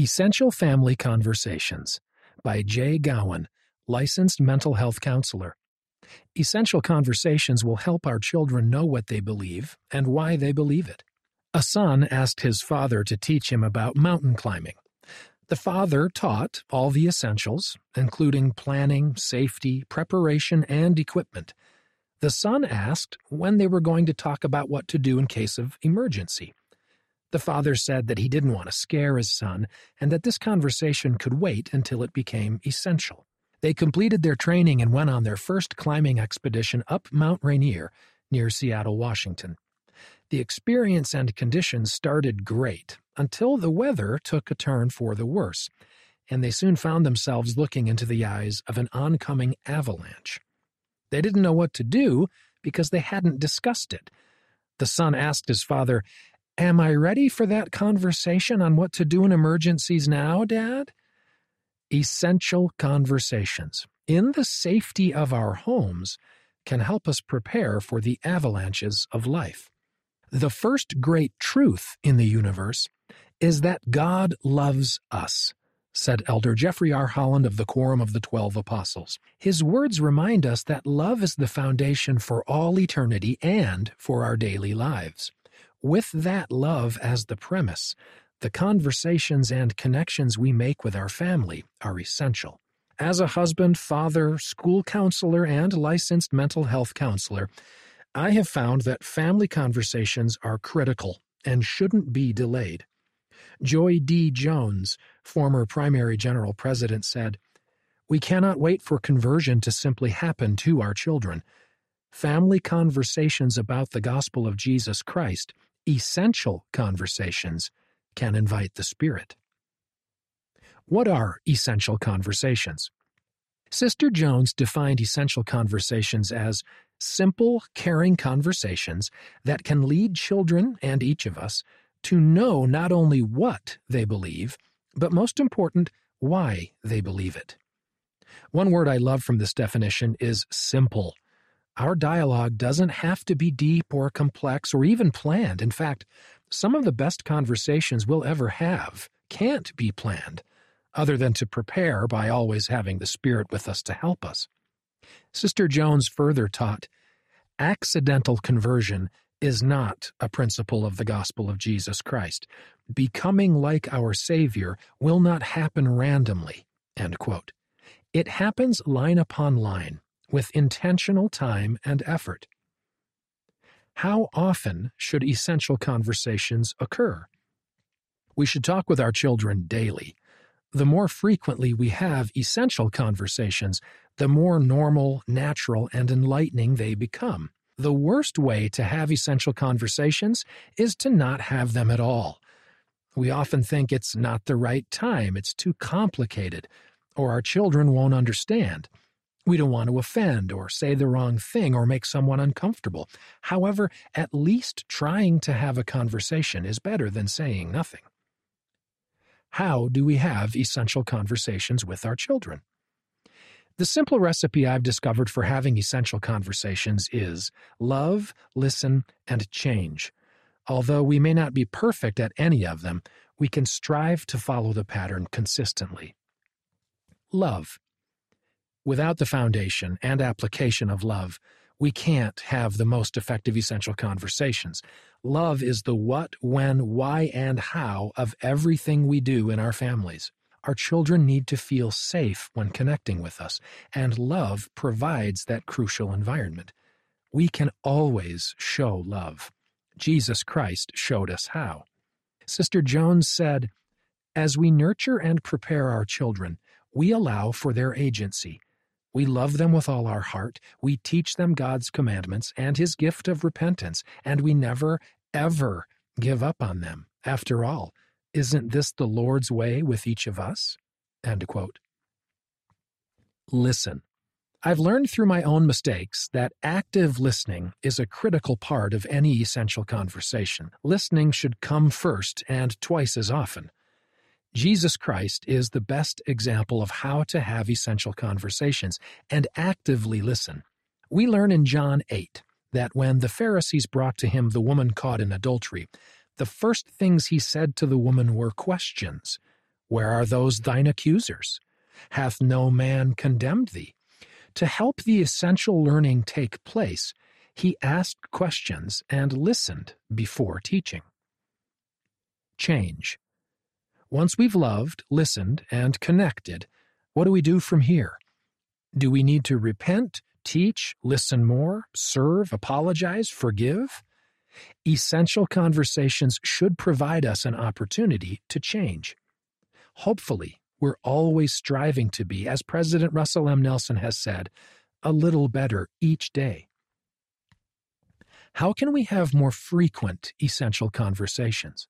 Essential Family Conversations by Jay Gowan, licensed mental health counselor. Essential conversations will help our children know what they believe and why they believe it. A son asked his father to teach him about mountain climbing. The father taught all the essentials, including planning, safety, preparation, and equipment. The son asked when they were going to talk about what to do in case of emergency. The father said that he didn't want to scare his son and that this conversation could wait until it became essential. They completed their training and went on their first climbing expedition up Mount Rainier near Seattle, Washington. The experience and conditions started great until the weather took a turn for the worse, and they soon found themselves looking into the eyes of an oncoming avalanche. They didn't know what to do because they hadn't discussed it. The son asked his father, Am I ready for that conversation on what to do in emergencies now, Dad? Essential conversations in the safety of our homes can help us prepare for the avalanches of life. The first great truth in the universe is that God loves us, said Elder Jeffrey R. Holland of the Quorum of the Twelve Apostles. His words remind us that love is the foundation for all eternity and for our daily lives. With that love as the premise, the conversations and connections we make with our family are essential. As a husband, father, school counselor, and licensed mental health counselor, I have found that family conversations are critical and shouldn't be delayed. Joy D. Jones, former primary general president, said, We cannot wait for conversion to simply happen to our children. Family conversations about the gospel of Jesus Christ essential conversations can invite the Spirit. What are essential conversations? Sister Jones defined essential conversations as simple, caring conversations that can lead children and each of us to know not only what they believe, but most important, why they believe it. One word I love from this definition is simple. Our dialogue doesn't have to be deep or complex or even planned. In fact, some of the best conversations we'll ever have can't be planned, other than to prepare by always having the Spirit with us to help us. Sister Jones further taught accidental conversion is not a principle of the gospel of Jesus Christ. Becoming like our Savior will not happen randomly. It happens line upon line with intentional time and effort. How often should essential conversations occur? We should talk with our children daily. The more frequently we have essential conversations, the more normal, natural, and enlightening they become. The worst way to have essential conversations is to not have them at all. We often think it's not the right time, it's too complicated, or our children won't understand. We don't want to offend or say the wrong thing or make someone uncomfortable. However, at least trying to have a conversation is better than saying nothing. How do we have essential conversations with our children? The simple recipe I've discovered for having essential conversations is love, listen, and change. Although we may not be perfect at any of them, we can strive to follow the pattern consistently. Love. Without the foundation and application of love, we can't have the most effective essential conversations. Love is the what, when, why, and how of everything we do in our families. Our children need to feel safe when connecting with us, and love provides that crucial environment. We can always show love. Jesus Christ showed us how. Sister Jones said, As we nurture and prepare our children, we allow for their agency we love them with all our heart. We teach them God's commandments and His gift of repentance, and we never, ever give up on them. After all, isn't this the Lord's way with each of us? Listen. I've learned through my own mistakes that active listening is a critical part of any essential conversation. Listening should come first and twice as often. Jesus Christ is the best example of how to have essential conversations and actively listen. We learn in John 8 that when the Pharisees brought to him the woman caught in adultery, the first things he said to the woman were questions Where are those thine accusers? Hath no man condemned thee? To help the essential learning take place, he asked questions and listened before teaching. Change. Once we've loved, listened, and connected, what do we do from here? Do we need to repent, teach, listen more, serve, apologize, forgive? Essential conversations should provide us an opportunity to change. Hopefully, we're always striving to be, as President Russell M. Nelson has said, a little better each day. How can we have more frequent essential conversations?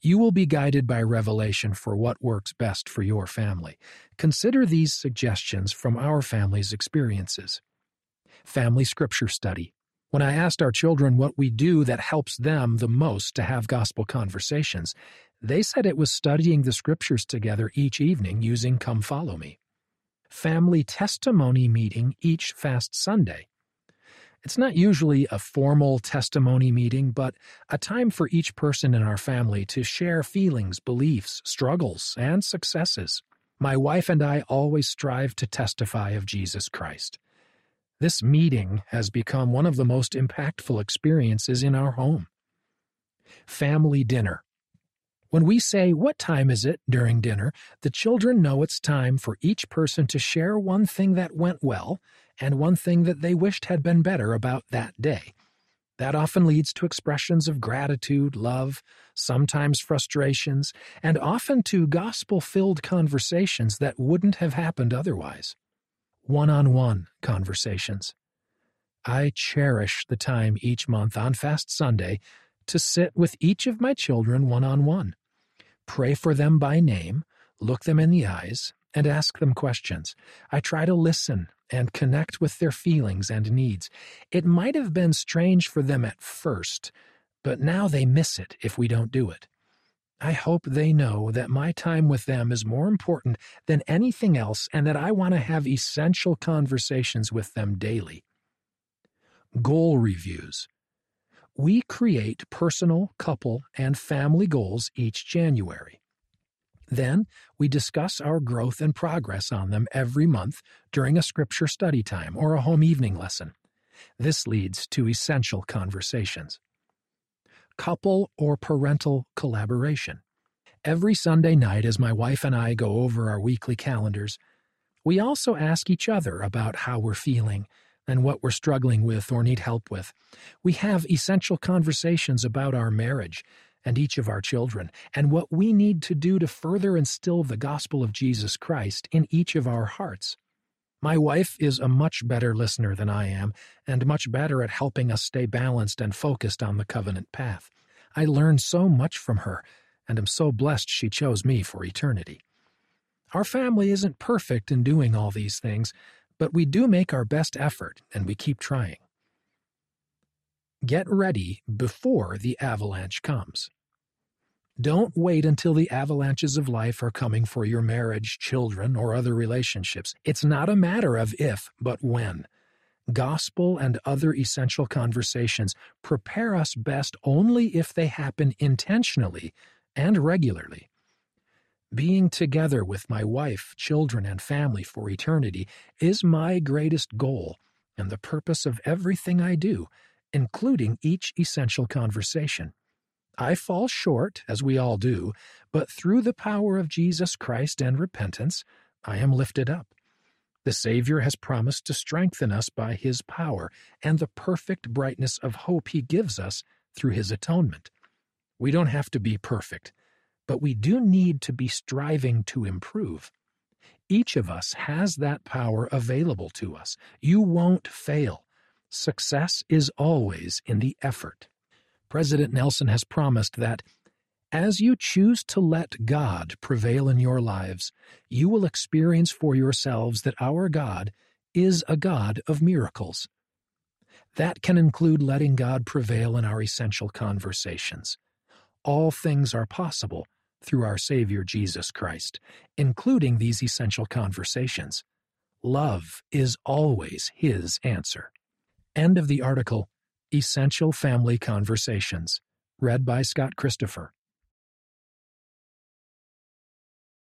You will be guided by revelation for what works best for your family. Consider these suggestions from our family's experiences. Family Scripture Study. When I asked our children what we do that helps them the most to have gospel conversations, they said it was studying the Scriptures together each evening using Come Follow Me. Family Testimony Meeting each Fast Sunday. It's not usually a formal testimony meeting, but a time for each person in our family to share feelings, beliefs, struggles, and successes. My wife and I always strive to testify of Jesus Christ. This meeting has become one of the most impactful experiences in our home. Family dinner. When we say, What time is it during dinner, the children know it's time for each person to share one thing that went well and one thing that they wished had been better about that day. That often leads to expressions of gratitude, love, sometimes frustrations, and often to gospel filled conversations that wouldn't have happened otherwise. One on one conversations. I cherish the time each month on Fast Sunday to sit with each of my children one on one, pray for them by name, look them in the eyes, and ask them questions. I try to listen and connect with their feelings and needs. It might have been strange for them at first, but now they miss it if we don't do it. I hope they know that my time with them is more important than anything else and that I want to have essential conversations with them daily. Goal reviews. We create personal, couple, and family goals each January. Then we discuss our growth and progress on them every month during a scripture study time or a home evening lesson. This leads to essential conversations. Couple or parental collaboration. Every Sunday night, as my wife and I go over our weekly calendars, we also ask each other about how we're feeling and what we're struggling with or need help with. We have essential conversations about our marriage and each of our children, and what we need to do to further instill the gospel of Jesus Christ in each of our hearts. My wife is a much better listener than I am, and much better at helping us stay balanced and focused on the covenant path. I learn so much from her, and am so blessed she chose me for eternity. Our family isn't perfect in doing all these things, but we do make our best effort, and we keep trying. Get ready before the avalanche comes. Don't wait until the avalanches of life are coming for your marriage, children, or other relationships. It's not a matter of if, but when. Gospel and other essential conversations prepare us best only if they happen intentionally and regularly. Being together with my wife, children, and family for eternity is my greatest goal and the purpose of everything I do including each essential conversation. I fall short, as we all do, but through the power of Jesus Christ and repentance, I am lifted up. The Savior has promised to strengthen us by His power and the perfect brightness of hope He gives us through His atonement. We don't have to be perfect, but we do need to be striving to improve. Each of us has that power available to us. You won't fail. Success is always in the effort. President Nelson has promised that as you choose to let God prevail in your lives, you will experience for yourselves that our God is a God of miracles. That can include letting God prevail in our essential conversations. All things are possible through our Savior Jesus Christ, including these essential conversations. Love is always His answer. End of the article Essential Family Conversations, read by Scott Christopher.